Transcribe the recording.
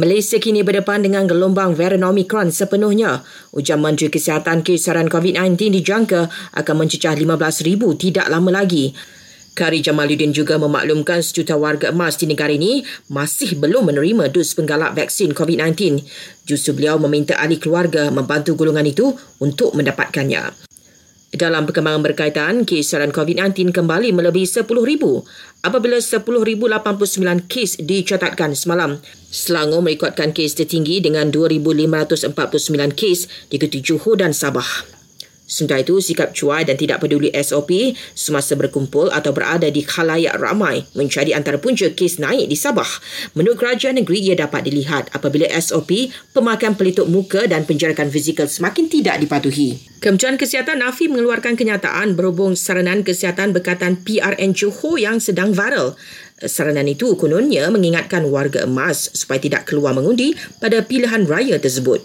Malaysia kini berdepan dengan gelombang varian Omicron sepenuhnya. Ujar Menteri Kesihatan kesaran COVID-19 dijangka akan mencecah 15,000 tidak lama lagi. Kari Jamaluddin juga memaklumkan sejuta warga emas di negara ini masih belum menerima dus penggalak vaksin COVID-19. Justru beliau meminta ahli keluarga membantu golongan itu untuk mendapatkannya. Dalam perkembangan berkaitan, kisaran COVID-19 kembali melebihi 10,000 apabila 10,089 kes dicatatkan semalam. Selangor merekodkan kes tertinggi dengan 2,549 kes di ketujuh dan Sabah. Sementara itu, sikap cuai dan tidak peduli SOP semasa berkumpul atau berada di khalayak ramai menjadi antara punca kes naik di Sabah. Menurut kerajaan negeri, ia dapat dilihat apabila SOP pemakaian pelitup muka dan penjarakan fizikal semakin tidak dipatuhi. Kementerian Kesihatan Nafi mengeluarkan kenyataan berhubung saranan kesihatan berkaitan PRN Johor yang sedang viral. Saranan itu kononnya mengingatkan warga emas supaya tidak keluar mengundi pada pilihan raya tersebut.